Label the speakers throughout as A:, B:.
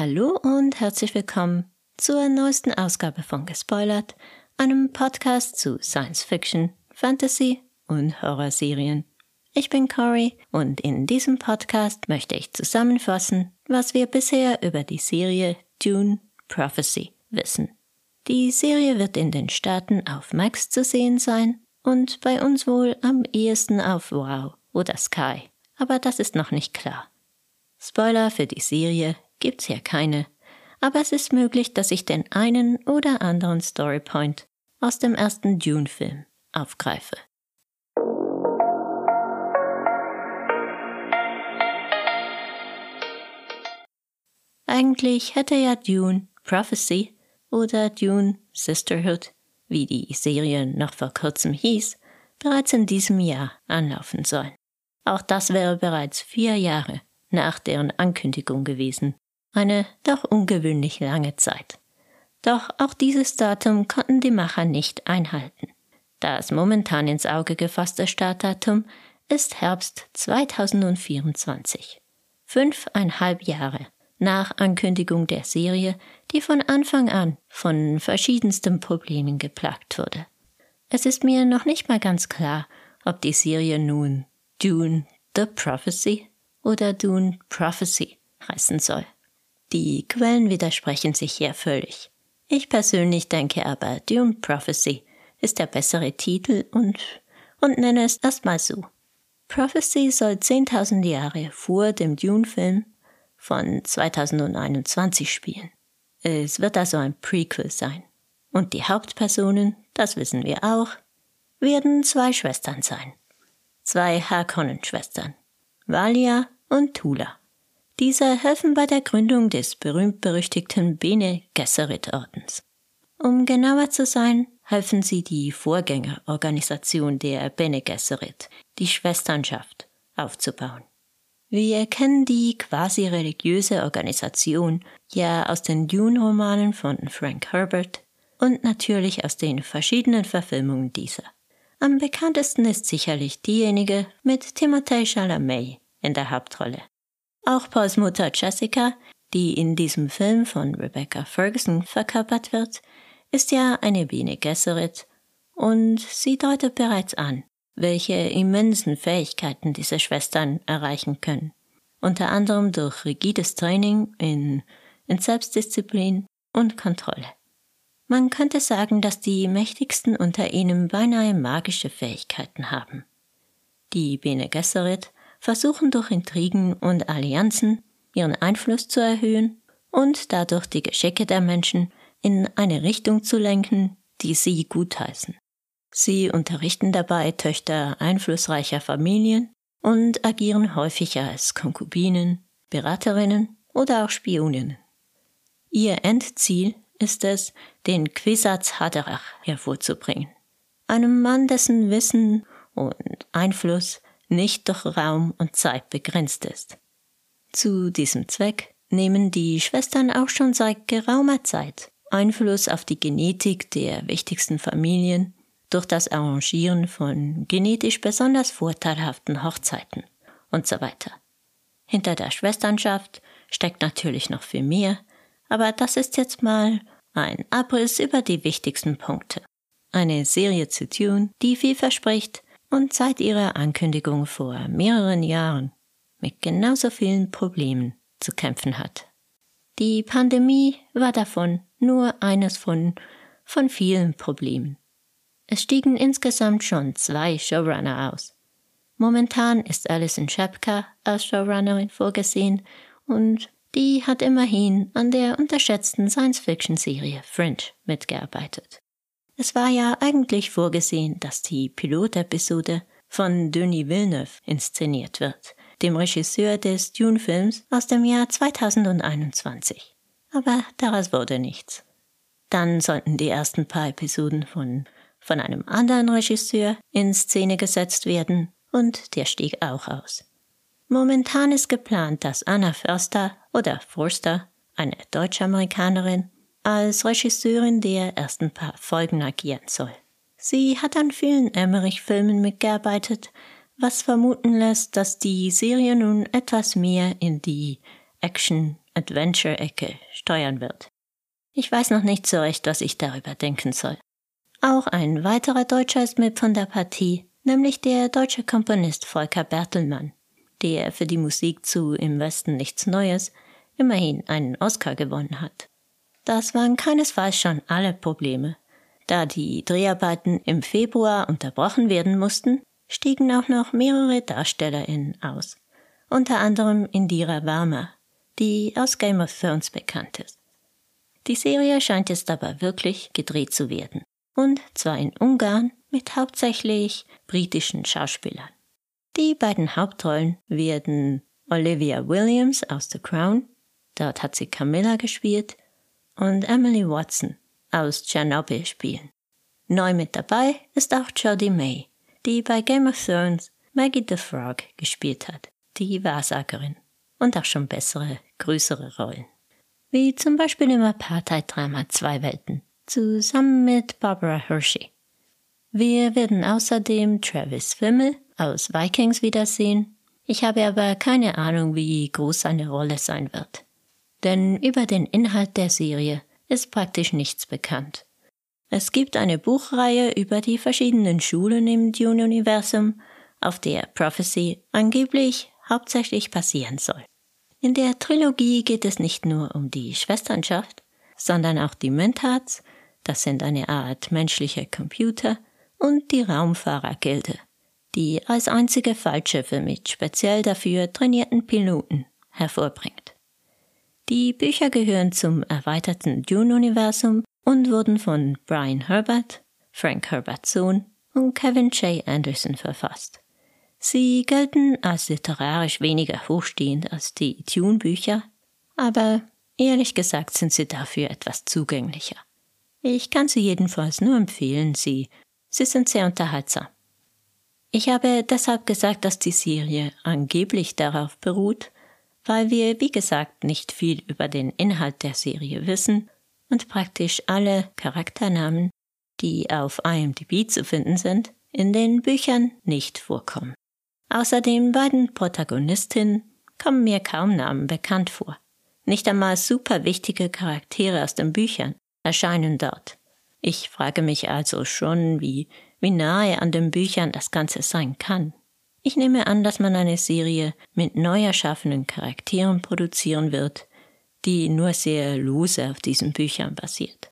A: Hallo und herzlich willkommen zur neuesten Ausgabe von Gespoilert, einem Podcast zu Science Fiction, Fantasy und Horrorserien. Ich bin Cory und in diesem Podcast möchte ich zusammenfassen, was wir bisher über die Serie Dune Prophecy wissen. Die Serie wird in den Staaten auf Max zu sehen sein und bei uns wohl am ehesten auf Wow oder Sky, aber das ist noch nicht klar. Spoiler für die Serie gibt's hier keine, aber es ist möglich, dass ich den einen oder anderen Storypoint aus dem ersten Dune-Film aufgreife. Eigentlich hätte ja Dune Prophecy oder Dune Sisterhood, wie die Serie noch vor kurzem hieß, bereits in diesem Jahr anlaufen sollen. Auch das wäre bereits vier Jahre nach deren Ankündigung gewesen. Eine doch ungewöhnlich lange Zeit. Doch auch dieses Datum konnten die Macher nicht einhalten. Das momentan ins Auge gefasste Startdatum ist Herbst 2024. Fünfeinhalb Jahre nach Ankündigung der Serie, die von Anfang an von verschiedensten Problemen geplagt wurde. Es ist mir noch nicht mal ganz klar, ob die Serie nun Dune The Prophecy oder Dune Prophecy heißen soll. Die Quellen widersprechen sich hier völlig. Ich persönlich denke aber, Dune Prophecy ist der bessere Titel und, und nenne es erstmal so. Prophecy soll 10.000 Jahre vor dem Dune-Film von 2021 spielen. Es wird also ein Prequel sein. Und die Hauptpersonen, das wissen wir auch, werden zwei Schwestern sein. Zwei Harkonnen-Schwestern. Valia und Tula. Diese helfen bei der Gründung des berühmt-berüchtigten Bene Gesserit-Ordens. Um genauer zu sein, helfen sie die Vorgängerorganisation der Bene Gesserit, die Schwesternschaft, aufzubauen. Wir kennen die quasi religiöse Organisation ja aus den Dune-Romanen von Frank Herbert und natürlich aus den verschiedenen Verfilmungen dieser. Am bekanntesten ist sicherlich diejenige mit Timothée Chalamet in der Hauptrolle. Auch Pauls Mutter Jessica, die in diesem Film von Rebecca Ferguson verkörpert wird, ist ja eine Bene Gesserit und sie deutet bereits an, welche immensen Fähigkeiten diese Schwestern erreichen können. Unter anderem durch rigides Training in, in Selbstdisziplin und Kontrolle. Man könnte sagen, dass die mächtigsten unter ihnen beinahe magische Fähigkeiten haben. Die Bene Gesserit versuchen durch Intrigen und Allianzen ihren Einfluss zu erhöhen und dadurch die Geschicke der Menschen in eine Richtung zu lenken, die sie gutheißen. Sie unterrichten dabei Töchter einflussreicher Familien und agieren häufig als Konkubinen, Beraterinnen oder auch Spioninnen. Ihr Endziel ist es, den Quisatz Haderach hervorzubringen, einem Mann, dessen Wissen und Einfluss nicht durch Raum und Zeit begrenzt ist. Zu diesem Zweck nehmen die Schwestern auch schon seit geraumer Zeit Einfluss auf die Genetik der wichtigsten Familien durch das Arrangieren von genetisch besonders vorteilhaften Hochzeiten und so weiter. Hinter der Schwesternschaft steckt natürlich noch viel mehr, aber das ist jetzt mal ein Abriss über die wichtigsten Punkte. Eine Serie zu tun, die viel verspricht und seit ihrer Ankündigung vor mehreren Jahren mit genauso vielen Problemen zu kämpfen hat. Die Pandemie war davon nur eines von, von vielen Problemen. Es stiegen insgesamt schon zwei Showrunner aus. Momentan ist Alison Shepka als Showrunnerin vorgesehen und die hat immerhin an der unterschätzten Science-Fiction-Serie Fringe mitgearbeitet. Es war ja eigentlich vorgesehen, dass die Pilotepisode von Denis Villeneuve inszeniert wird, dem Regisseur des Dune-Films aus dem Jahr 2021. Aber daraus wurde nichts. Dann sollten die ersten paar Episoden von, von einem anderen Regisseur in Szene gesetzt werden und der stieg auch aus. Momentan ist geplant, dass Anna Förster oder Forster, eine Deutsch-Amerikanerin, als Regisseurin der ersten paar Folgen agieren soll. Sie hat an vielen Emmerich-Filmen mitgearbeitet, was vermuten lässt, dass die Serie nun etwas mehr in die Action Adventure-Ecke steuern wird. Ich weiß noch nicht so recht, was ich darüber denken soll. Auch ein weiterer Deutscher ist mit von der Partie, nämlich der deutsche Komponist Volker Bertelmann, der für die Musik zu Im Westen nichts Neues immerhin einen Oscar gewonnen hat. Das waren keinesfalls schon alle Probleme. Da die Dreharbeiten im Februar unterbrochen werden mussten, stiegen auch noch mehrere DarstellerInnen aus. Unter anderem Indira Varma, die aus Game of Thrones bekannt ist. Die Serie scheint jetzt aber wirklich gedreht zu werden. Und zwar in Ungarn mit hauptsächlich britischen Schauspielern. Die beiden Hauptrollen werden Olivia Williams aus The Crown, dort hat sie Camilla gespielt, und Emily Watson aus Chernobyl spielen. Neu mit dabei ist auch Jodie May, die bei Game of Thrones Maggie the Frog gespielt hat, die Wahrsagerin, und auch schon bessere, größere Rollen. Wie zum Beispiel im Apartheid-Drama Zwei Welten, zusammen mit Barbara Hershey. Wir werden außerdem Travis Fimmel aus Vikings wiedersehen. Ich habe aber keine Ahnung, wie groß seine Rolle sein wird. Denn über den Inhalt der Serie ist praktisch nichts bekannt. Es gibt eine Buchreihe über die verschiedenen Schulen im Dune-Universum, auf der Prophecy angeblich hauptsächlich passieren soll. In der Trilogie geht es nicht nur um die Schwesternschaft, sondern auch die Mentats, das sind eine Art menschliche Computer, und die Raumfahrergilde, die als einzige Fallschiffe mit speziell dafür trainierten Piloten hervorbringt. Die Bücher gehören zum erweiterten Dune-Universum und wurden von Brian Herbert, Frank Herberts Sohn und Kevin J. Anderson verfasst. Sie gelten als literarisch weniger hochstehend als die Dune-Bücher, aber ehrlich gesagt sind sie dafür etwas zugänglicher. Ich kann sie jedenfalls nur empfehlen, sie, sie sind sehr unterhaltsam. Ich habe deshalb gesagt, dass die Serie angeblich darauf beruht, weil wir, wie gesagt, nicht viel über den Inhalt der Serie wissen und praktisch alle Charakternamen, die auf IMDb zu finden sind, in den Büchern nicht vorkommen. Außer den beiden Protagonistinnen kommen mir kaum Namen bekannt vor. Nicht einmal super wichtige Charaktere aus den Büchern erscheinen dort. Ich frage mich also schon, wie, wie nahe an den Büchern das Ganze sein kann. Ich nehme an, dass man eine Serie mit neu erschaffenen Charakteren produzieren wird, die nur sehr lose auf diesen Büchern basiert.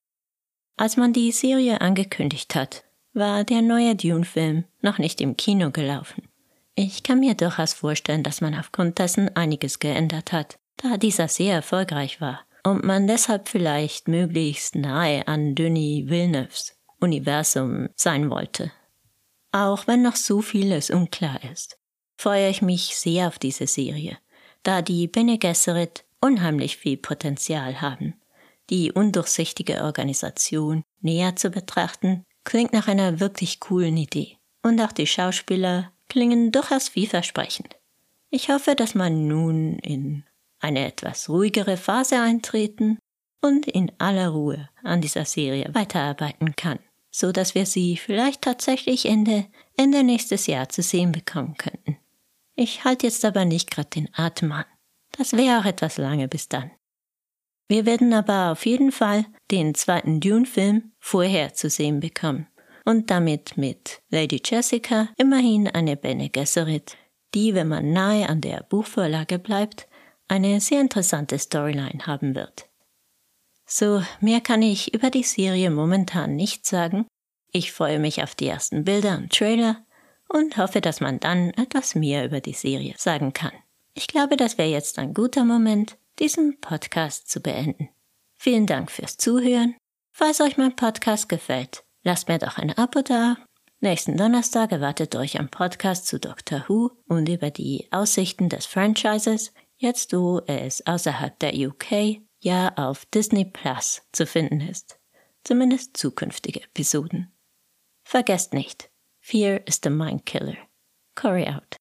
A: Als man die Serie angekündigt hat, war der neue Dune-Film noch nicht im Kino gelaufen. Ich kann mir durchaus vorstellen, dass man aufgrund dessen einiges geändert hat, da dieser sehr erfolgreich war und man deshalb vielleicht möglichst nahe an Denis Villeneuves Universum sein wollte. Auch wenn noch so vieles unklar ist, freue ich mich sehr auf diese Serie, da die Bene Gesserit unheimlich viel Potenzial haben. Die undurchsichtige Organisation näher zu betrachten, klingt nach einer wirklich coolen Idee. Und auch die Schauspieler klingen durchaus vielversprechend. Ich hoffe, dass man nun in eine etwas ruhigere Phase eintreten und in aller Ruhe an dieser Serie weiterarbeiten kann, so dass wir sie vielleicht tatsächlich Ende, Ende nächstes Jahr zu sehen bekommen könnten. Ich halte jetzt aber nicht gerade den Atem an. Das wäre auch etwas lange bis dann. Wir werden aber auf jeden Fall den zweiten Dune-Film vorher zu sehen bekommen und damit mit Lady Jessica immerhin eine Bene Gesserit, die, wenn man nahe an der Buchvorlage bleibt, eine sehr interessante Storyline haben wird. So, mehr kann ich über die Serie momentan nicht sagen. Ich freue mich auf die ersten Bilder und Trailer und hoffe, dass man dann etwas mehr über die Serie sagen kann. Ich glaube, das wäre jetzt ein guter Moment, diesen Podcast zu beenden. Vielen Dank fürs Zuhören. Falls euch mein Podcast gefällt, lasst mir doch ein Abo da. Nächsten Donnerstag erwartet euch ein Podcast zu Doctor Who und über die Aussichten des Franchises, jetzt wo es außerhalb der UK ja auf Disney Plus zu finden ist. Zumindest zukünftige Episoden. Vergesst nicht, Fear is the Mind Killer. Corey out.